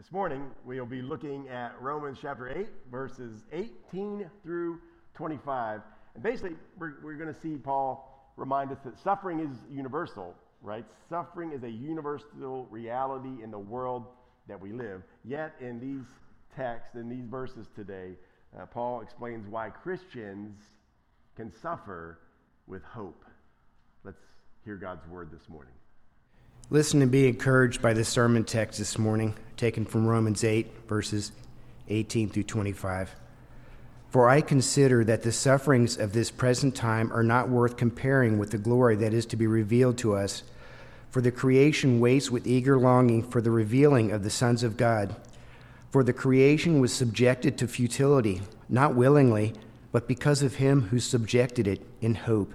This morning, we'll be looking at Romans chapter 8, verses 18 through 25. And basically, we're, we're going to see Paul remind us that suffering is universal, right? Suffering is a universal reality in the world that we live. Yet, in these texts, in these verses today, uh, Paul explains why Christians can suffer with hope. Let's hear God's word this morning. Listen and be encouraged by the sermon text this morning, taken from Romans 8, verses 18 through 25. For I consider that the sufferings of this present time are not worth comparing with the glory that is to be revealed to us. For the creation waits with eager longing for the revealing of the sons of God. For the creation was subjected to futility, not willingly, but because of him who subjected it in hope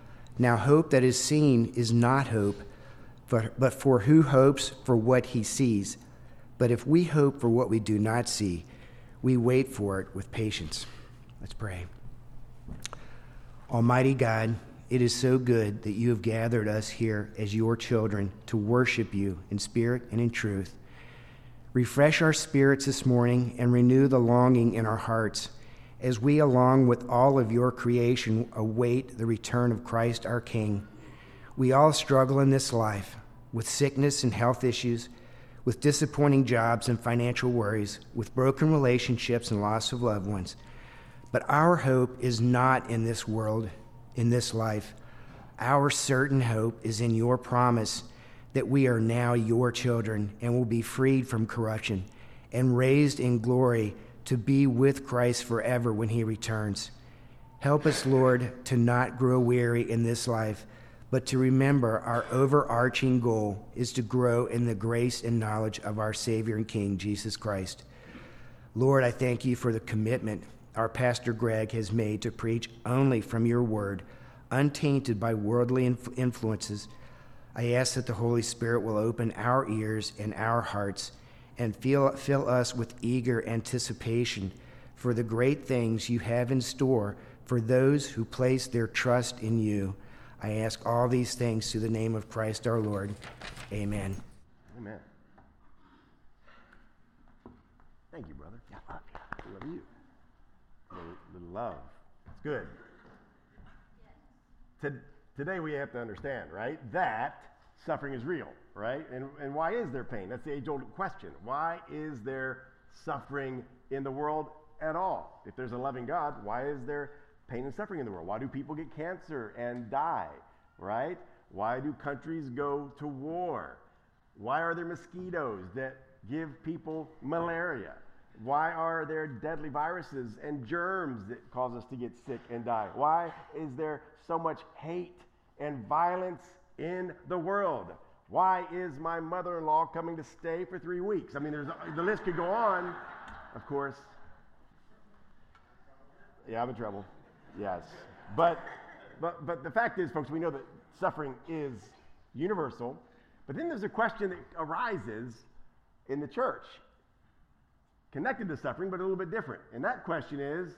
Now, hope that is seen is not hope, but but for who hopes for what he sees? But if we hope for what we do not see, we wait for it with patience. Let's pray. Almighty God, it is so good that you have gathered us here as your children to worship you in spirit and in truth. Refresh our spirits this morning and renew the longing in our hearts as we, along with all of your creation, await the return of Christ our King. We all struggle in this life with sickness and health issues, with disappointing jobs and financial worries, with broken relationships and loss of loved ones. But our hope is not in this world, in this life. Our certain hope is in your promise that we are now your children and will be freed from corruption and raised in glory to be with Christ forever when he returns. Help us, Lord, to not grow weary in this life, but to remember our overarching goal is to grow in the grace and knowledge of our Savior and King, Jesus Christ. Lord, I thank you for the commitment our Pastor Greg has made to preach only from your word, untainted by worldly influences. I ask that the Holy Spirit will open our ears and our hearts and fill, fill us with eager anticipation for the great things you have in store for those who place their trust in you. I ask all these things through the name of Christ our Lord. Amen. Amen. Thank you, brother. I love you. I love you. The, the love. It's good. Today we have to understand, right, that suffering is real right? And, and why is there pain? That's the age old question. Why is there suffering in the world at all? If there's a loving God, why is there pain and suffering in the world? Why do people get cancer and die, right? Why do countries go to war? Why are there mosquitoes that give people malaria? Why are there deadly viruses and germs that cause us to get sick and die? Why is there so much hate and violence in the world? Why is my mother in law coming to stay for three weeks? I mean, there's, the list could go on, of course. Yeah, I'm in trouble. Yes. But, but, but the fact is, folks, we know that suffering is universal. But then there's a question that arises in the church connected to suffering, but a little bit different. And that question is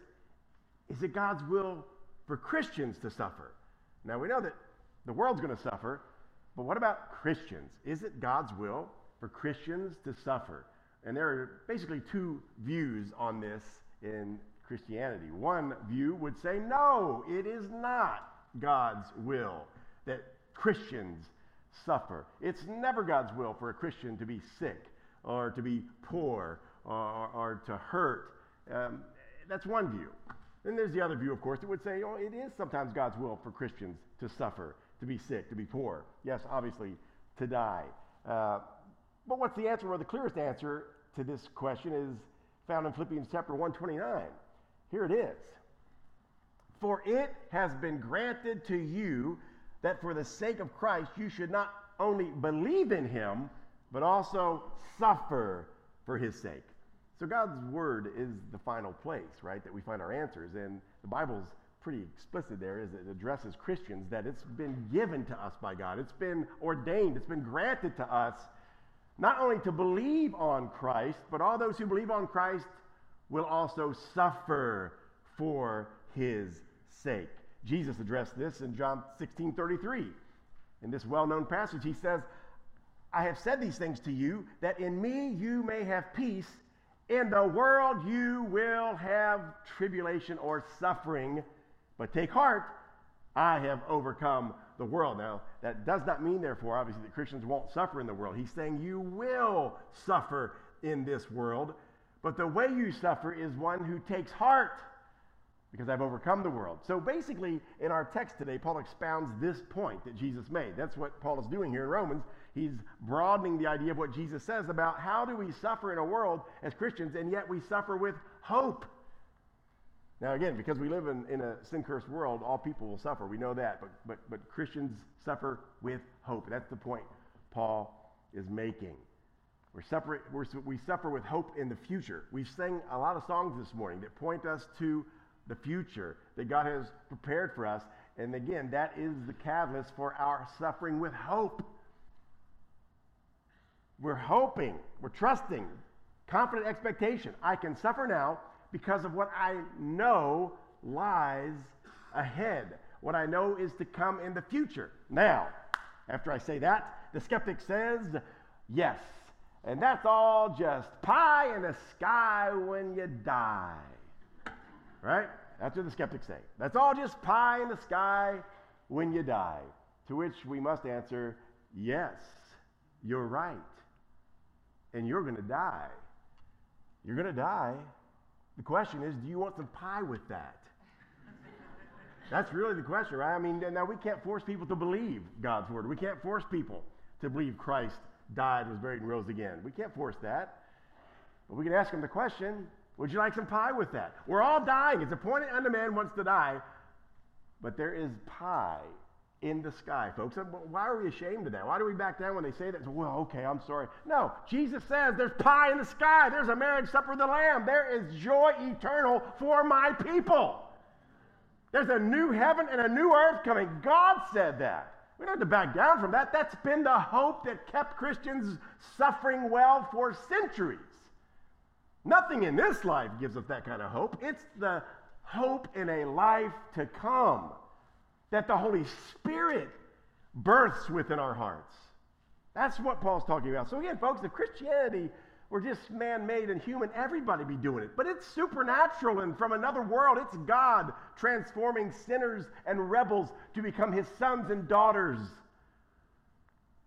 is it God's will for Christians to suffer? Now, we know that the world's going to suffer, but what about Christians? Is it God's will for Christians to suffer? And there are basically two views on this in Christianity. One view would say, no, it is not God's will that Christians suffer. It's never God's will for a Christian to be sick or to be poor or, or to hurt. Um, that's one view. Then there's the other view, of course, that would say, oh, it is sometimes God's will for Christians to suffer to be sick, to be poor. Yes, obviously, to die. Uh, but what's the answer? Well, the clearest answer to this question is found in Philippians chapter 129. Here it is. For it has been granted to you that for the sake of Christ you should not only believe in him, but also suffer for his sake. So God's word is the final place, right, that we find our answers. And the Bible's pretty explicit there as it addresses Christians that it's been given to us by God. It's been ordained, it's been granted to us not only to believe on Christ, but all those who believe on Christ will also suffer for his sake. Jesus addressed this in John 16 33. In this well known passage, he says, I have said these things to you that in me you may have peace. In the world you will have tribulation or suffering, but take heart, I have overcome the world. Now, that does not mean, therefore, obviously, that Christians won't suffer in the world. He's saying you will suffer in this world, but the way you suffer is one who takes heart because I've overcome the world. So basically, in our text today, Paul expounds this point that Jesus made. That's what Paul is doing here in Romans. He's broadening the idea of what Jesus says about how do we suffer in a world as Christians, and yet we suffer with hope. Now, again, because we live in, in a sin cursed world, all people will suffer. We know that. But, but, but Christians suffer with hope. That's the point Paul is making. We're suffer, we're, we suffer with hope in the future. We've sang a lot of songs this morning that point us to the future that God has prepared for us. And again, that is the catalyst for our suffering with hope. We're hoping, we're trusting, confident expectation. I can suffer now because of what I know lies ahead, what I know is to come in the future. Now, after I say that, the skeptic says, yes. And that's all just pie in the sky when you die. Right? That's what the skeptics say. That's all just pie in the sky when you die. To which we must answer, yes, you're right. And you're going to die. You're going to die. The question is, do you want some pie with that? That's really the question, right? I mean, now we can't force people to believe God's word. We can't force people to believe Christ died, was buried, and rose again. We can't force that. But we can ask them the question would you like some pie with that? We're all dying. It's appointed unto man wants to die. But there is pie in the sky, folks. Uh, why are we ashamed of that? Why do we back down when they say that? Well, okay, I'm sorry. No, Jesus says there's pie in the sky. There's a marriage supper of the Lamb. There is joy eternal for my people. There's a new heaven and a new earth coming. God said that. We don't have to back down from that. That's been the hope that kept Christians suffering well for centuries. Nothing in this life gives us that kind of hope. It's the hope in a life to come that the Holy Spirit births within our hearts. That's what Paul's talking about. So, again, folks, if Christianity were just man made and human, everybody be doing it. But it's supernatural and from another world. It's God transforming sinners and rebels to become his sons and daughters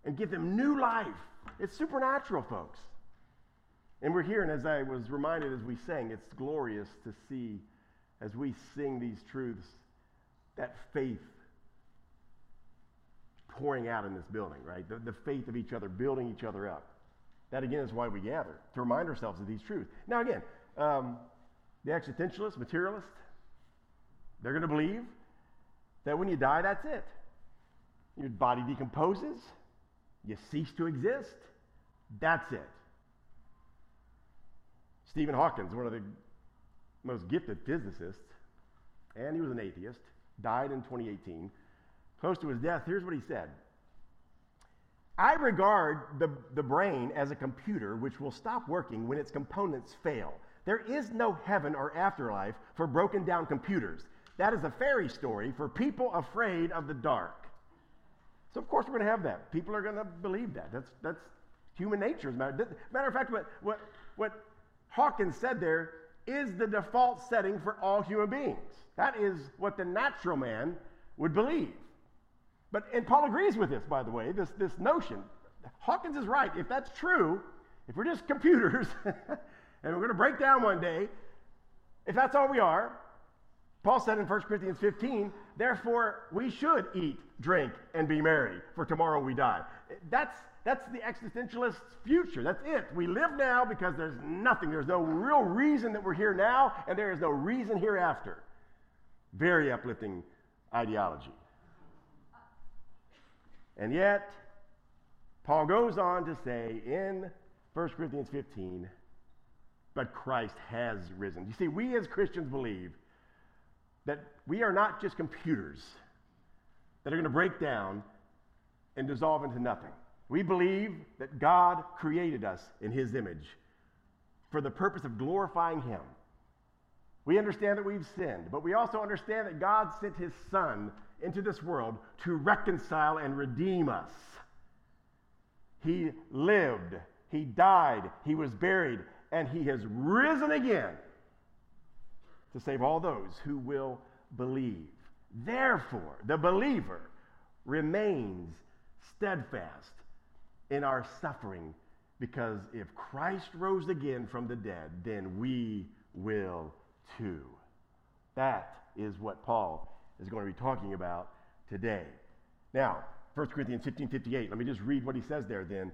and give them new life. It's supernatural, folks. And we're here, and as I was reminded as we sang, it's glorious to see as we sing these truths that faith pouring out in this building, right? The, the faith of each other, building each other up. That again is why we gather, to remind ourselves of these truths. Now, again, um, the existentialist, materialist, they're going to believe that when you die, that's it. Your body decomposes, you cease to exist, that's it. Stephen Hawkins, one of the most gifted physicists, and he was an atheist, died in 2018. Close to his death, here's what he said I regard the, the brain as a computer which will stop working when its components fail. There is no heaven or afterlife for broken down computers. That is a fairy story for people afraid of the dark. So, of course, we're going to have that. People are going to believe that. That's, that's human nature. As matter, matter of fact, what, what, what Hawkins said there is the default setting for all human beings. That is what the natural man would believe. But, and Paul agrees with this, by the way, this, this notion. Hawkins is right. If that's true, if we're just computers and we're going to break down one day, if that's all we are, Paul said in 1 Corinthians 15, therefore we should eat, drink, and be merry, for tomorrow we die. That's, that's the existentialist's future. That's it. We live now because there's nothing. There's no real reason that we're here now, and there is no reason hereafter. Very uplifting ideology. And yet, Paul goes on to say in 1 Corinthians 15, but Christ has risen. You see, we as Christians believe that we are not just computers that are going to break down and dissolve into nothing. We believe that God created us in His image for the purpose of glorifying Him. We understand that we've sinned, but we also understand that God sent His Son into this world to reconcile and redeem us. He lived, He died, He was buried, and He has risen again to save all those who will believe. Therefore, the believer remains steadfast in our suffering because if Christ rose again from the dead, then we will too. That is what Paul is going to be talking about today. Now, 1 Corinthians 15 58, let me just read what he says there then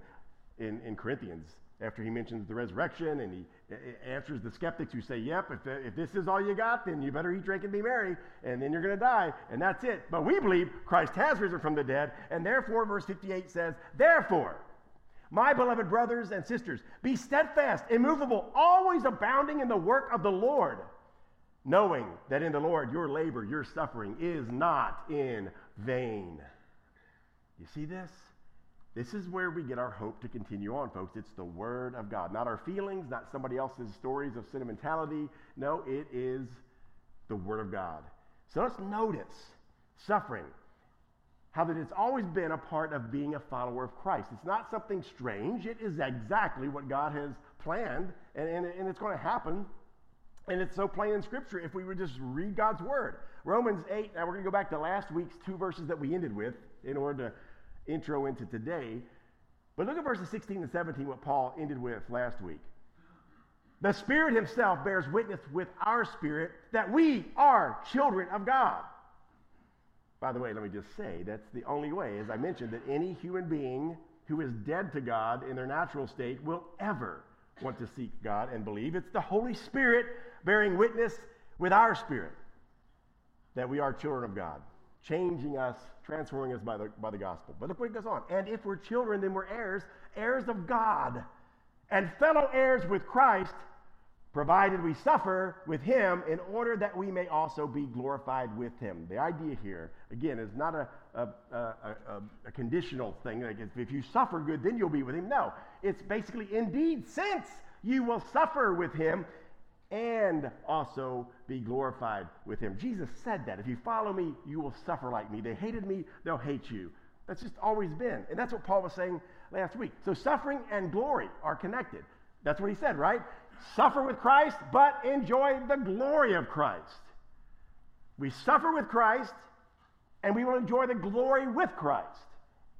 in, in Corinthians after he mentions the resurrection and he answers the skeptics who say, Yep, if, if this is all you got, then you better eat, drink, and be merry, and then you're going to die, and that's it. But we believe Christ has risen from the dead, and therefore, verse 58 says, Therefore, my beloved brothers and sisters, be steadfast, immovable, always abounding in the work of the Lord, knowing that in the Lord your labor, your suffering is not in vain. You see this? This is where we get our hope to continue on, folks. It's the Word of God, not our feelings, not somebody else's stories of sentimentality. No, it is the Word of God. So let's notice suffering, how that it's always been a part of being a follower of Christ. It's not something strange, it is exactly what God has planned, and, and, and it's going to happen. And it's so plain in Scripture if we would just read God's Word. Romans 8, now we're going to go back to last week's two verses that we ended with in order to intro into today. But look at verses 16 and 17, what Paul ended with last week. The Spirit Himself bears witness with our spirit that we are children of God. By the way, let me just say that's the only way, as I mentioned, that any human being who is dead to God in their natural state will ever want to seek God and believe. It's the Holy Spirit bearing witness with our spirit that we are children of God changing us, transforming us by the, by the gospel. But look what it goes on. And if we're children, then we're heirs, heirs of God, and fellow heirs with Christ, provided we suffer with him in order that we may also be glorified with him. The idea here, again, is not a, a, a, a, conditional thing. Like if you suffer good, then you'll be with him. No, it's basically, indeed, since you will suffer with him, and also be glorified with him. Jesus said that. If you follow me, you will suffer like me. They hated me, they'll hate you. That's just always been. And that's what Paul was saying last week. So suffering and glory are connected. That's what he said, right? Suffer with Christ, but enjoy the glory of Christ. We suffer with Christ, and we will enjoy the glory with Christ.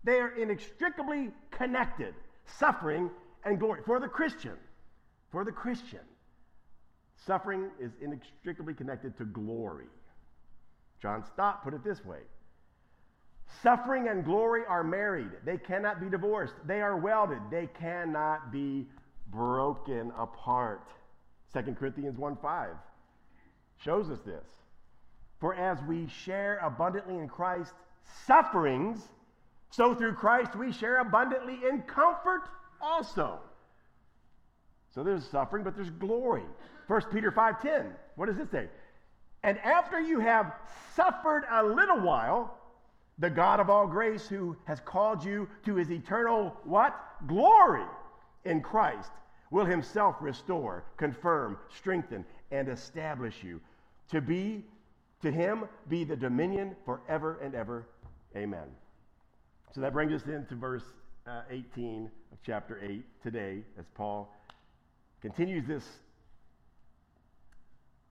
They are inextricably connected suffering and glory for the Christian. For the Christian. Suffering is inextricably connected to glory. John Stott put it this way Suffering and glory are married. They cannot be divorced. They are welded. They cannot be broken apart. 2 Corinthians 1 5 shows us this. For as we share abundantly in Christ's sufferings, so through Christ we share abundantly in comfort also. So there's suffering, but there's glory. 1 Peter 5:10. What does it say? And after you have suffered a little while, the God of all grace who has called you to his eternal what? Glory in Christ will himself restore, confirm, strengthen and establish you. To be to him be the dominion forever and ever. Amen. So that brings us into verse uh, 18 of chapter 8 today as Paul continues this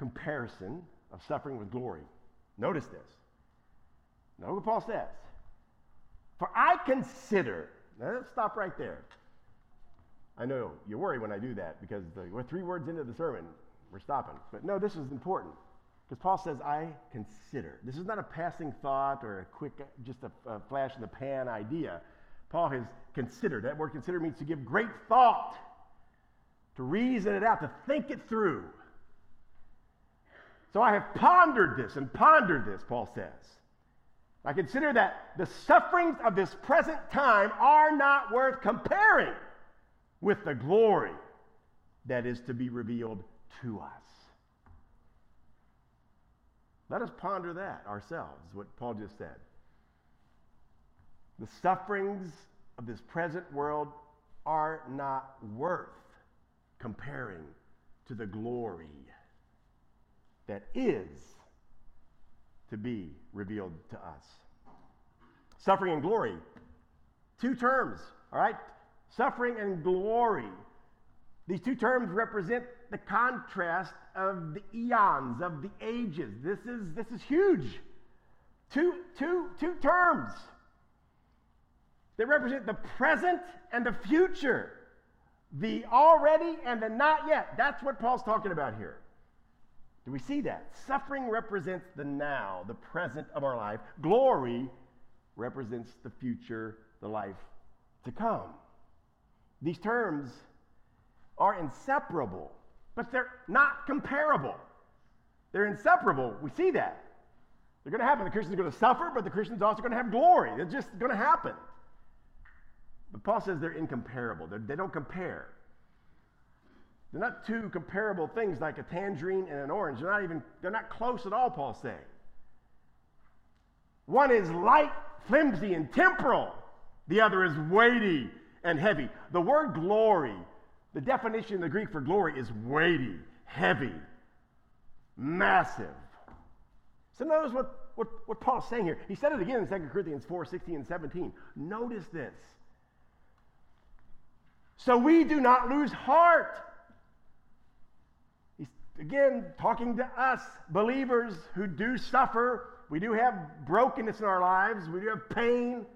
comparison of suffering with glory. Notice this. Notice what Paul says. For I consider, now let's stop right there. I know you worry when I do that because the, we're three words into the sermon, we're stopping. But no, this is important because Paul says, I consider. This is not a passing thought or a quick, just a, a flash in the pan idea. Paul has considered. That word consider means to give great thought, to reason it out, to think it through. So I have pondered this and pondered this, Paul says. I consider that the sufferings of this present time are not worth comparing with the glory that is to be revealed to us. Let us ponder that ourselves, what Paul just said. The sufferings of this present world are not worth comparing to the glory that is to be revealed to us. Suffering and glory, two terms, all right? Suffering and glory. These two terms represent the contrast of the eons, of the ages. This is, this is huge. Two, two, two terms. They represent the present and the future, the already and the not yet. That's what Paul's talking about here. Do we see that? Suffering represents the now, the present of our life. Glory represents the future, the life to come. These terms are inseparable, but they're not comparable. They're inseparable. We see that. They're going to happen. The Christians going to suffer, but the Christians also going to have glory. It's just going to happen. But Paul says they're incomparable. They're, they do not compare. They're not two comparable things like a tangerine and an orange. They're not even, they're not close at all, Paul's saying. One is light, flimsy, and temporal. The other is weighty and heavy. The word glory, the definition in the Greek for glory is weighty, heavy, massive. So notice what, what, what Paul's saying here. He said it again in 2 Corinthians 4 16 and 17. Notice this. So we do not lose heart. Again talking to us, believers who do suffer. We do have brokenness in our lives, we do have pain.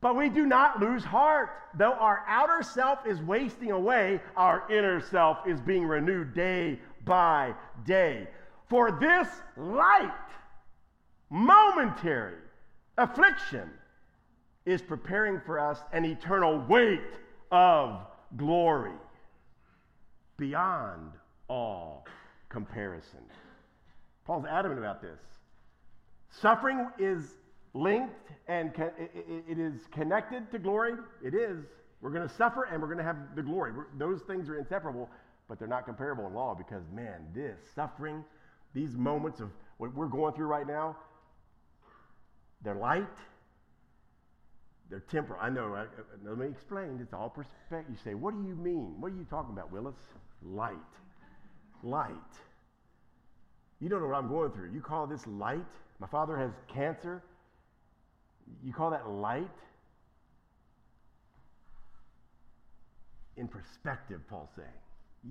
But we do not lose heart. Though our outer self is wasting away, our inner self is being renewed day by day. For this light, momentary affliction is preparing for us an eternal weight of glory beyond all comparison. Paul's adamant about this. Suffering is linked and it is connected to glory. It is. We're going to suffer and we're going to have the glory. Those things are inseparable, but they're not comparable in law because, man, this suffering, these moments of what we're going through right now, they're light they're temporal. I know. I, let me explain. It's all perspective. You say, what do you mean? What are you talking about, Willis? Light. Light. You don't know what I'm going through. You call this light? My father has cancer. You call that light? In perspective, Paul's saying.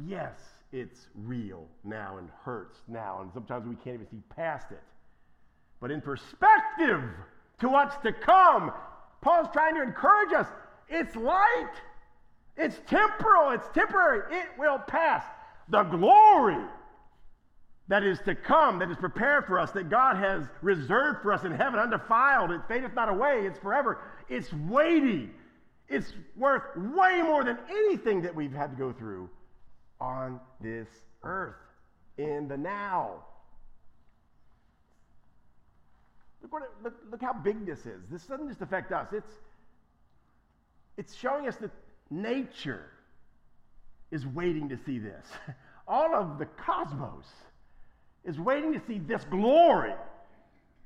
Yes, it's real now and hurts now, and sometimes we can't even see past it. But in perspective to what's to come, Paul's trying to encourage us. It's light, it's temporal, it's temporary, it will pass. The glory that is to come, that is prepared for us, that God has reserved for us in heaven, undefiled, it fadeth not away, it's forever. It's weighty. It's worth way more than anything that we've had to go through on this earth in the now. Look, what, look, look how big this is. This doesn't just affect us, it's, it's showing us that nature is waiting to see this. All of the cosmos is waiting to see this glory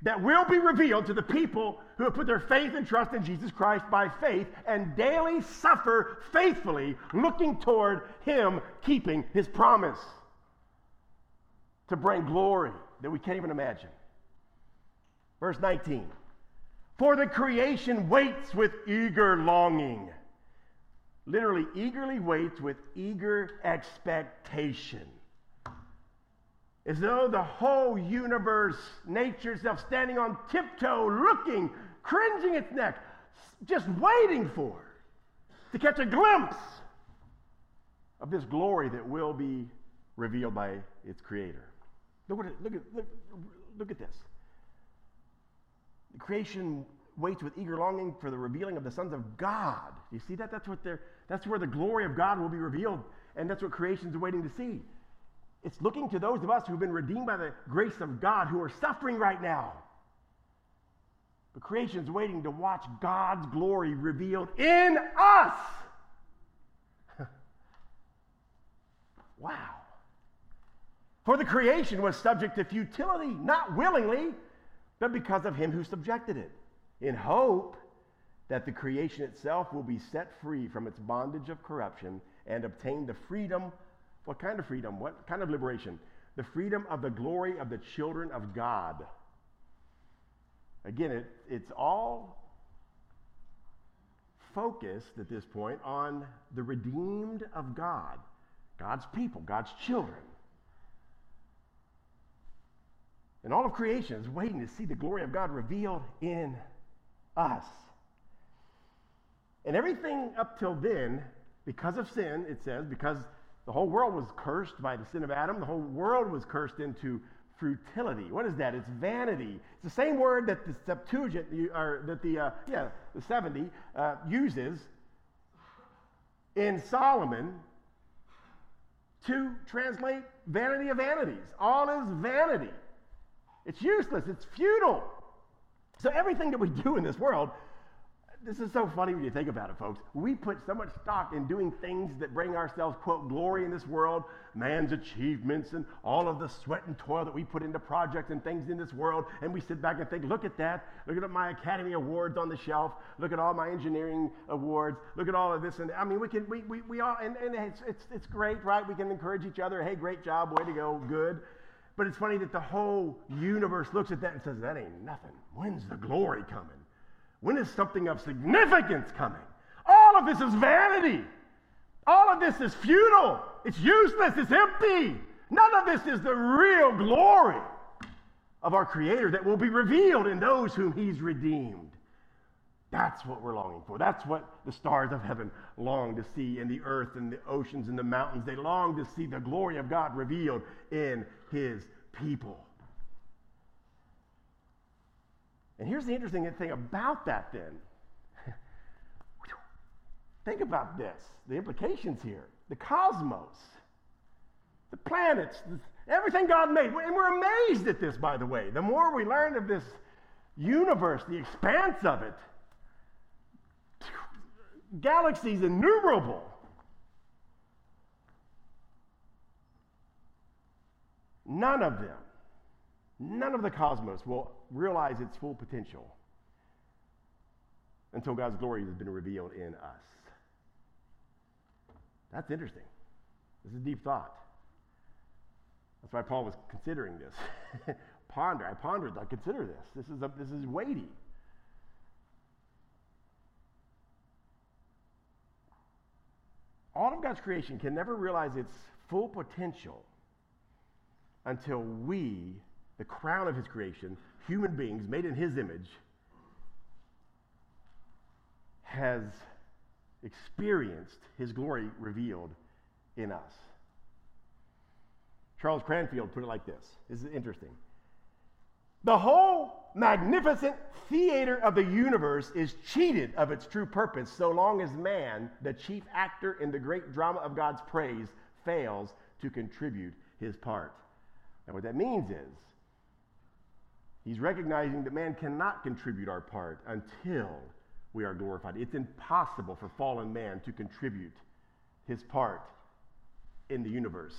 that will be revealed to the people who have put their faith and trust in Jesus Christ by faith and daily suffer faithfully, looking toward Him keeping His promise to bring glory that we can't even imagine. Verse 19 For the creation waits with eager longing. Literally, eagerly waits with eager expectation. As though the whole universe, nature itself, standing on tiptoe, looking, cringing its neck, just waiting for to catch a glimpse of this glory that will be revealed by its creator. Look at, look at, look, look at this. The creation waits with eager longing for the revealing of the sons of God. You see that? That's what they're, that's where the glory of God will be revealed, and that's what creation's waiting to see. It's looking to those of us who've been redeemed by the grace of God who are suffering right now. But creation's waiting to watch God's glory revealed in us. Wow. For the creation was subject to futility, not willingly, but because of him who subjected it, in hope that the creation itself will be set free from its bondage of corruption and obtain the freedom. What kind of freedom? What kind of liberation? The freedom of the glory of the children of God. Again, it, it's all focused at this point on the redeemed of God, God's people, God's children. And all of creation is waiting to see the glory of God revealed in us. And everything up till then, because of sin, it says, because the whole world was cursed by the sin of Adam, the whole world was cursed into futility. What is that? It's vanity. It's the same word that the Septuagint, or that the, uh, yeah, the 70 uh, uses in Solomon to translate vanity of vanities. All is vanity. It's useless. It's futile. So everything that we do in this world this is so funny when you think about it, folks. We put so much stock in doing things that bring ourselves, quote, glory in this world, man's achievements, and all of the sweat and toil that we put into projects and things in this world. And we sit back and think, look at that. Look at my Academy Awards on the shelf. Look at all my engineering awards. Look at all of this. And I mean, we can, we, we, we all, and, and it's, it's, it's great, right? We can encourage each other. Hey, great job. Way to go. Good. But it's funny that the whole universe looks at that and says, that ain't nothing. When's the glory coming? When is something of significance coming? All of this is vanity. All of this is futile. It's useless. It's empty. None of this is the real glory of our Creator that will be revealed in those whom He's redeemed. That's what we're longing for. That's what the stars of heaven long to see, and the earth and the oceans and the mountains. They long to see the glory of God revealed in His people. And here's the interesting thing about that then. Think about this the implications here. The cosmos, the planets, everything God made. And we're amazed at this, by the way. The more we learn of this universe, the expanse of it, galaxies innumerable. None of them None of the cosmos will realize its full potential until God's glory has been revealed in us. That's interesting. This is deep thought. That's why Paul was considering this. Ponder. I pondered. I consider this. This is, a, this is weighty. All of God's creation can never realize its full potential until we the crown of his creation, human beings made in his image, has experienced his glory revealed in us. Charles Cranfield put it like this. This is interesting. The whole magnificent theater of the universe is cheated of its true purpose so long as man, the chief actor in the great drama of God's praise, fails to contribute his part. And what that means is He's recognizing that man cannot contribute our part until we are glorified. It's impossible for fallen man to contribute his part in the universe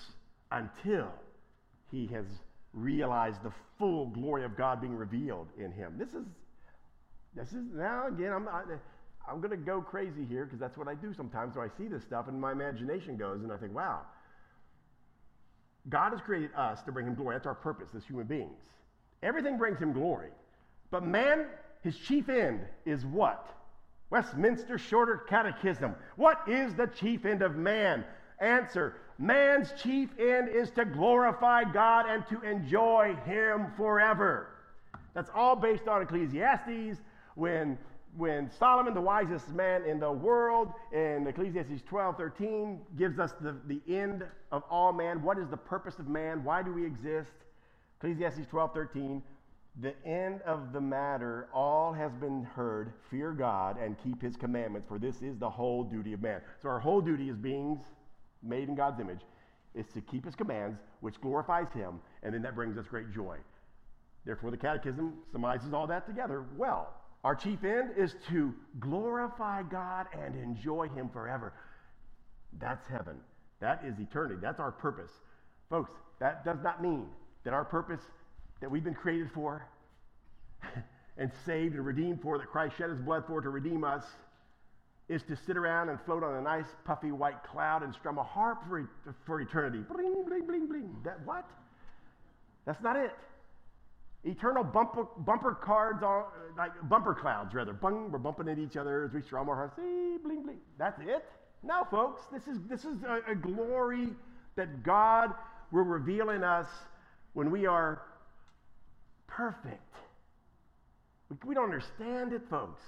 until he has realized the full glory of God being revealed in him. This is, this is now again, I'm, I, I'm going to go crazy here because that's what I do sometimes. So I see this stuff and my imagination goes and I think, wow, God has created us to bring him glory. That's our purpose as human beings. Everything brings him glory. But man, his chief end is what? Westminster Shorter Catechism. What is the chief end of man? Answer Man's chief end is to glorify God and to enjoy Him forever. That's all based on Ecclesiastes. When, when Solomon, the wisest man in the world, in Ecclesiastes 12 13, gives us the, the end of all man. What is the purpose of man? Why do we exist? Ecclesiastes 12 13. The end of the matter, all has been heard. Fear God and keep his commandments, for this is the whole duty of man. So, our whole duty as beings made in God's image is to keep his commands, which glorifies him, and then that brings us great joy. Therefore, the Catechism summarizes all that together well. Our chief end is to glorify God and enjoy him forever. That's heaven. That is eternity. That's our purpose. Folks, that does not mean that our purpose that we've been created for and saved and redeemed for, that Christ shed his blood for to redeem us, is to sit around and float on a nice puffy white cloud and strum a harp for, for eternity. Bling, bling, bling, bling. That what? That's not it. Eternal bumper, bumper cards, on, like bumper clouds, rather. Bung, we're bumping into each other as we strum our hearts. See, bling, bling. That's it? No, folks. This is, this is a, a glory that God will reveal in us when we are perfect. We, we don't understand it, folks.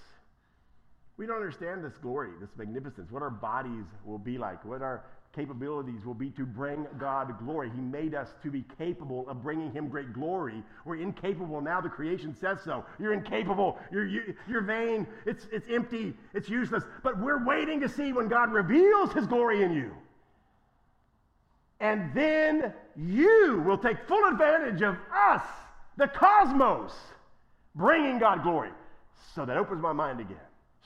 We don't understand this glory, this magnificence, what our bodies will be like, what our capabilities will be to bring God glory. He made us to be capable of bringing Him great glory. We're incapable now. The creation says so. You're incapable. You're, you, you're vain. It's, it's empty. It's useless. But we're waiting to see when God reveals His glory in you. And then you will take full advantage of us, the cosmos, bringing God glory. So that opens my mind again.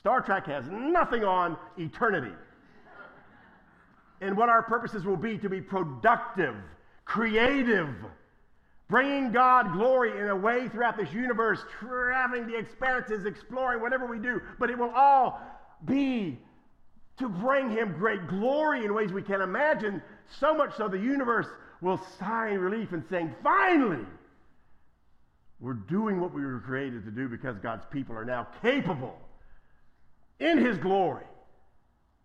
Star Trek has nothing on eternity. And what our purposes will be to be productive, creative, bringing God glory in a way throughout this universe, traveling the expanses, exploring whatever we do. But it will all be to bring Him great glory in ways we can't imagine, so much so the universe will sigh in relief and saying, finally, we're doing what we were created to do because God's people are now capable in his glory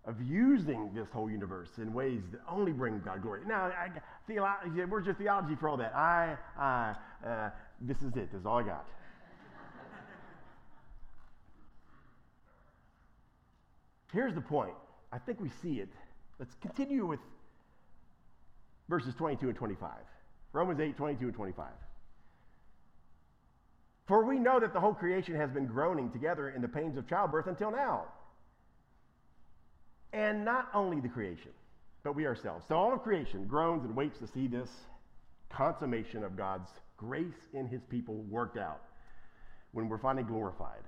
of using this whole universe in ways that only bring God glory. Now, I, theology, where's your theology for all that? I, I, uh, this is it. This is all I got. Here's the point. I think we see it. Let's continue with verses 22 and 25. Romans 8, 22 and 25. For we know that the whole creation has been groaning together in the pains of childbirth until now. And not only the creation, but we ourselves. So all of creation groans and waits to see this consummation of God's grace in his people worked out when we're finally glorified.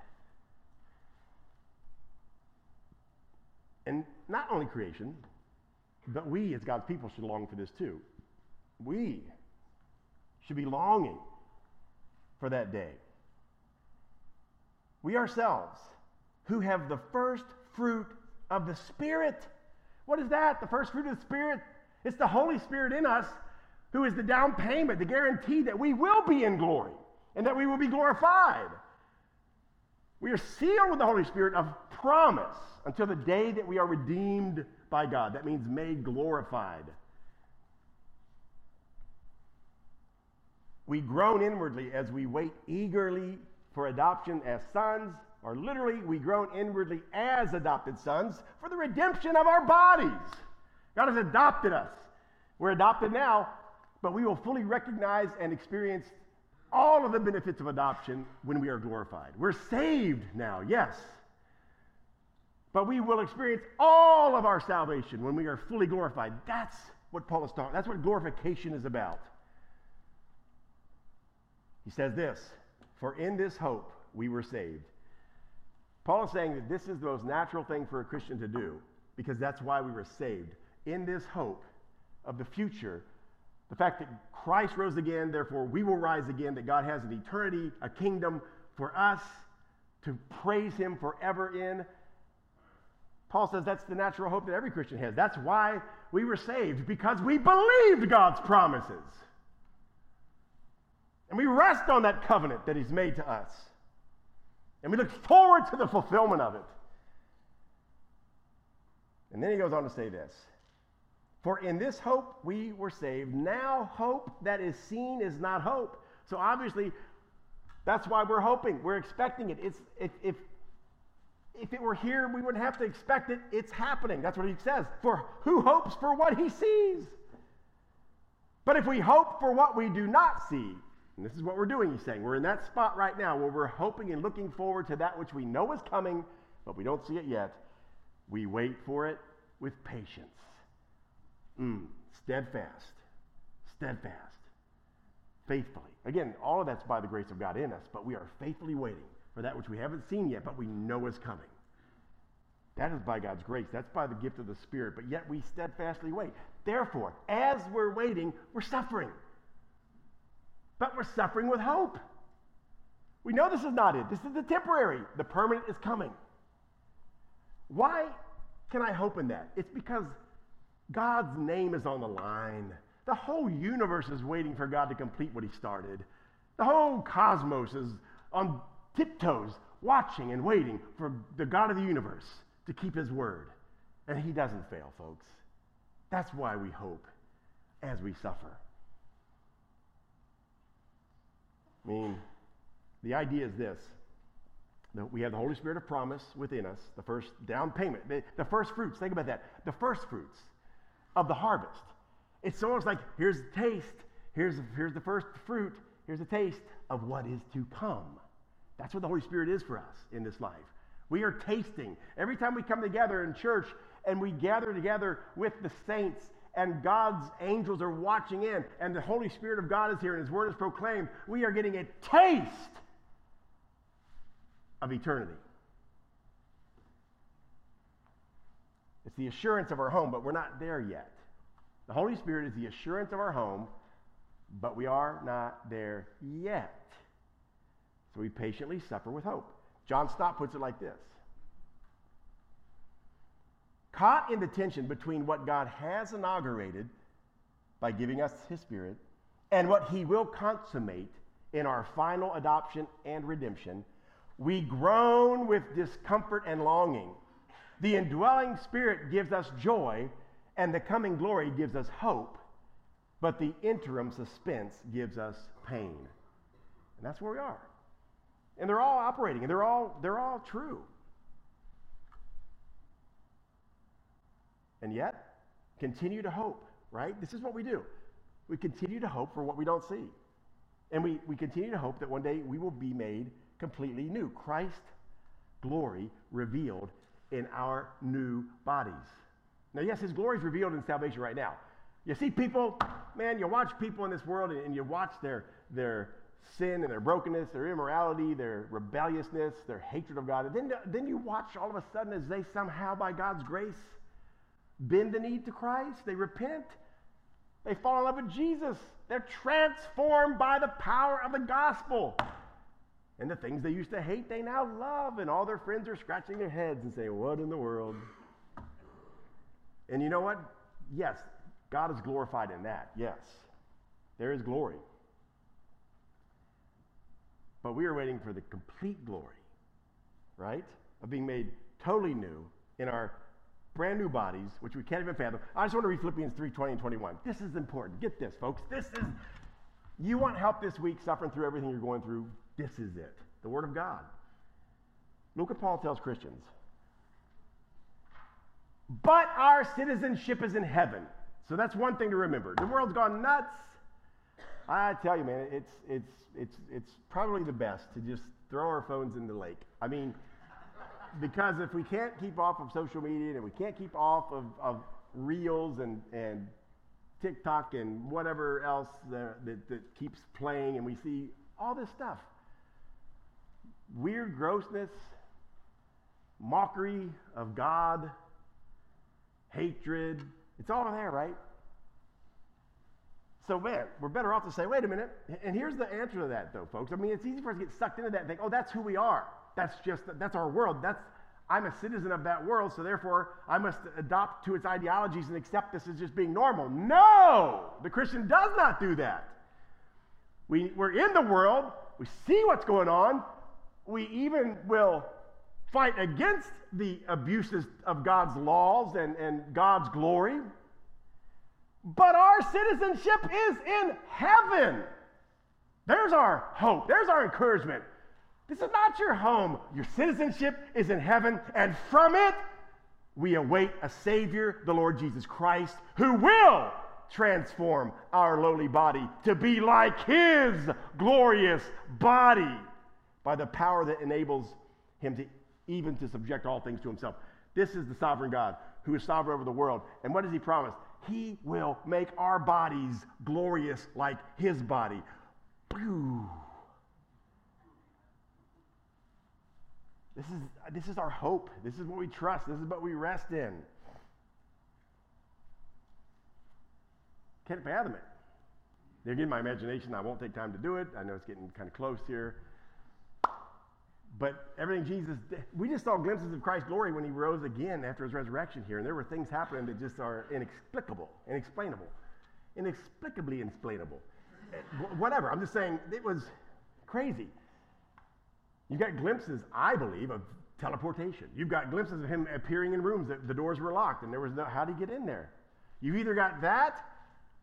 And not only creation, but we as God's people should long for this too. We should be longing for that day we ourselves, who have the first fruit of the Spirit. What is that? The first fruit of the Spirit? It's the Holy Spirit in us who is the down payment, the guarantee that we will be in glory and that we will be glorified. We are sealed with the Holy Spirit of promise until the day that we are redeemed by God. That means made glorified. We groan inwardly as we wait eagerly for adoption as sons, or literally, we groan inwardly as adopted sons for the redemption of our bodies. God has adopted us. We're adopted now, but we will fully recognize and experience all of the benefits of adoption when we are glorified. We're saved now, yes. But we will experience all of our salvation when we are fully glorified. That's what Paul is talking. That's what glorification is about. He says this for in this hope we were saved. Paul is saying that this is the most natural thing for a Christian to do because that's why we were saved. In this hope of the future, the fact that Christ rose again, therefore we will rise again, that God has an eternity, a kingdom for us to praise Him forever in. Paul says that's the natural hope that every Christian has. That's why we were saved, because we believed God's promises. And we rest on that covenant that He's made to us. And we look forward to the fulfillment of it. And then he goes on to say this For in this hope we were saved. Now, hope that is seen is not hope. So obviously, that's why we're hoping. We're expecting it. It's, if, if, if it were here, we wouldn't have to expect it. It's happening. That's what he says. For who hopes for what he sees? But if we hope for what we do not see, and this is what we're doing, he's saying. We're in that spot right now where we're hoping and looking forward to that which we know is coming, but we don't see it yet. We wait for it with patience. Mm, steadfast, steadfast, faithfully. Again, all of that's by the grace of God in us, but we are faithfully waiting for that which we haven't seen yet, but we know is coming. That is by God's grace. That's by the gift of the Spirit. But yet we steadfastly wait. Therefore, as we're waiting, we're suffering. But we're suffering with hope. We know this is not it. This is the temporary. The permanent is coming. Why can I hope in that? It's because God's name is on the line. The whole universe is waiting for God to complete what He started. The whole cosmos is on tiptoes, watching and waiting for the God of the universe to keep His word. And He doesn't fail, folks. That's why we hope as we suffer. I mean, the idea is this that we have the Holy Spirit of promise within us, the first down payment, the, the first fruits. Think about that. The first fruits of the harvest. It's almost like here's the taste, here's, here's the first fruit, here's a taste of what is to come. That's what the Holy Spirit is for us in this life. We are tasting. Every time we come together in church and we gather together with the saints and God's angels are watching in and the Holy Spirit of God is here and His word is proclaimed, we are getting a taste of eternity. It's the assurance of our home, but we're not there yet. The Holy Spirit is the assurance of our home, but we are not there yet. So we patiently suffer with hope. John Stott puts it like this Caught in the tension between what God has inaugurated by giving us His Spirit and what He will consummate in our final adoption and redemption, we groan with discomfort and longing. The indwelling Spirit gives us joy, and the coming glory gives us hope, but the interim suspense gives us pain. And that's where we are. And they're all operating, and they're all, they're all true. And yet, continue to hope, right? This is what we do. We continue to hope for what we don't see. And we, we continue to hope that one day we will be made completely new. Christ glory revealed in our new bodies. Now, yes, his glory is revealed in salvation right now. You see people, man, you watch people in this world and, and you watch their, their sin and their brokenness, their immorality, their rebelliousness, their hatred of God. And then, then you watch all of a sudden as they somehow, by God's grace, bend the knee to Christ. They repent. They fall in love with Jesus. They're transformed by the power of the gospel. And the things they used to hate, they now love. And all their friends are scratching their heads and saying, What in the world? And you know what? Yes, God is glorified in that. Yes, there is glory. But we are waiting for the complete glory, right? Of being made totally new in our brand new bodies, which we can't even fathom. I just want to read Philippians 3 20 and 21. This is important. Get this, folks. This is, you want help this week suffering through everything you're going through? This is it. The Word of God. Look what Paul tells Christians. But our citizenship is in heaven. So that's one thing to remember. The world's gone nuts. I tell you, man, it's, it's, it's, it's probably the best to just throw our phones in the lake. I mean, because if we can't keep off of social media and we can't keep off of, of reels and, and TikTok and whatever else that, that, that keeps playing, and we see all this stuff weird grossness, mockery of God, hatred. It's all there, right? So, man, we're better off to say, wait a minute. And here's the answer to that, though, folks. I mean, it's easy for us to get sucked into that and think, oh, that's who we are. That's just, that's our world. That's, I'm a citizen of that world, so therefore I must adopt to its ideologies and accept this as just being normal. No! The Christian does not do that. We, we're in the world, we see what's going on, we even will fight against the abuses of God's laws and, and God's glory. But our citizenship is in heaven. There's our hope. There's our encouragement. This is not your home. Your citizenship is in heaven, and from it, we await a Savior, the Lord Jesus Christ, who will transform our lowly body to be like His glorious body by the power that enables Him to even to subject all things to Himself. This is the sovereign God who is sovereign over the world. And what does He promise? He will make our bodies glorious like His body. This is, this is our hope. This is what we trust. This is what we rest in. Can't fathom it. Again, my imagination, I won't take time to do it. I know it's getting kind of close here. But everything Jesus did, we just saw glimpses of Christ's glory when he rose again after his resurrection here. And there were things happening that just are inexplicable, inexplainable, inexplicably inexplainable. Eh, whatever. I'm just saying it was crazy. You've got glimpses, I believe, of teleportation. You've got glimpses of him appearing in rooms that the doors were locked and there was no, how did he get in there? You've either got that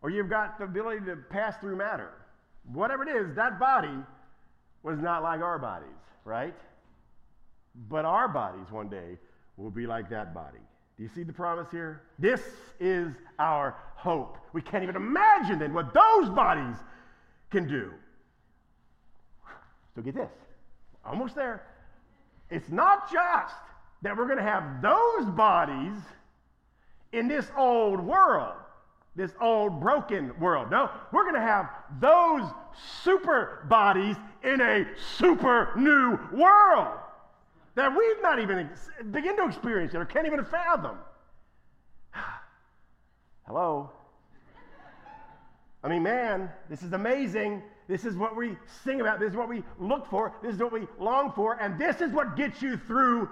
or you've got the ability to pass through matter. Whatever it is, that body was not like our bodies, right? But our bodies one day will be like that body. Do you see the promise here? This is our hope. We can't even imagine then what those bodies can do. So get this, almost there. It's not just that we're going to have those bodies in this old world this old broken world. No, we're going to have those super bodies in a super new world that we've not even begin to experience yet or can't even fathom. Hello? I mean, man, this is amazing. This is what we sing about. This is what we look for. This is what we long for. And this is what gets you through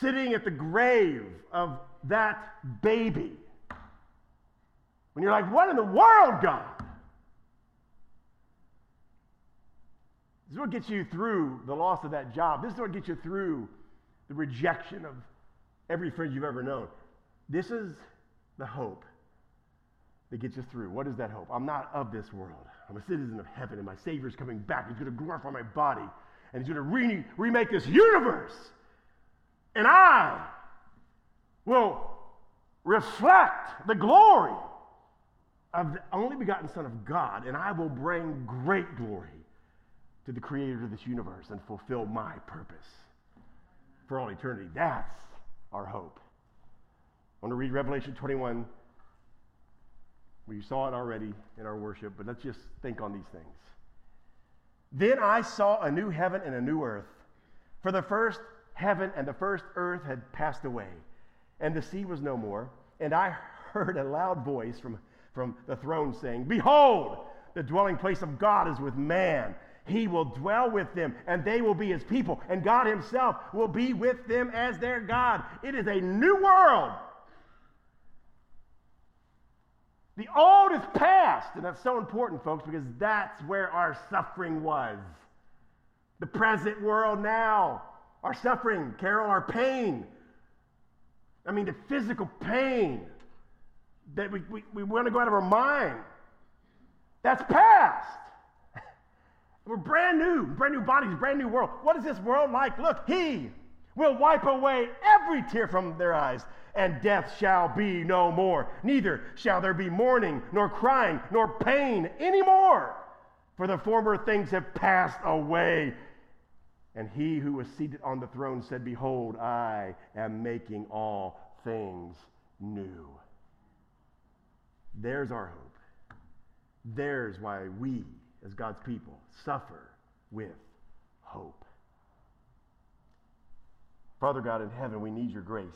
sitting at the grave of that baby when you're like, what in the world, God? This is what gets you through the loss of that job. This is what gets you through the rejection of every friend you've ever known. This is the hope that gets us through. What is that hope? I'm not of this world. I'm a citizen of heaven, and my Savior's coming back. He's going to glorify my body, and He's going to re- remake this universe. And I will reflect the glory of the only begotten Son of God, and I will bring great glory to the creator of this universe and fulfill my purpose for all eternity. That's our hope. I want to read Revelation 21. We saw it already in our worship, but let's just think on these things. Then I saw a new heaven and a new earth, for the first heaven and the first earth had passed away, and the sea was no more. And I heard a loud voice from from the throne, saying, Behold, the dwelling place of God is with man. He will dwell with them, and they will be his people, and God himself will be with them as their God. It is a new world. The old is past, and that's so important, folks, because that's where our suffering was. The present world now, our suffering, Carol, our pain. I mean, the physical pain that we, we, we want to go out of our mind. That's past. We're brand new, brand new bodies, brand new world. What is this world like? Look, He will wipe away every tear from their eyes, and death shall be no more. Neither shall there be mourning, nor crying, nor pain anymore, for the former things have passed away. And he who was seated on the throne said, Behold, I am making all things new. There's our hope. There's why we, as God's people, suffer with hope. Father God in heaven, we need your grace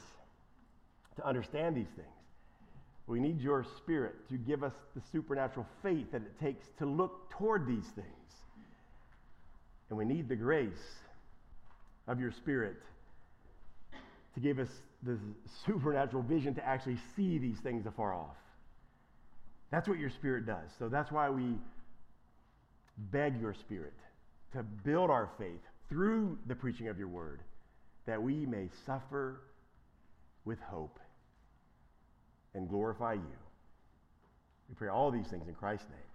to understand these things. We need your spirit to give us the supernatural faith that it takes to look toward these things. And we need the grace of your spirit to give us the supernatural vision to actually see these things afar off. That's what your spirit does. So that's why we beg your spirit to build our faith through the preaching of your word, that we may suffer with hope and glorify you. We pray all these things in Christ's name.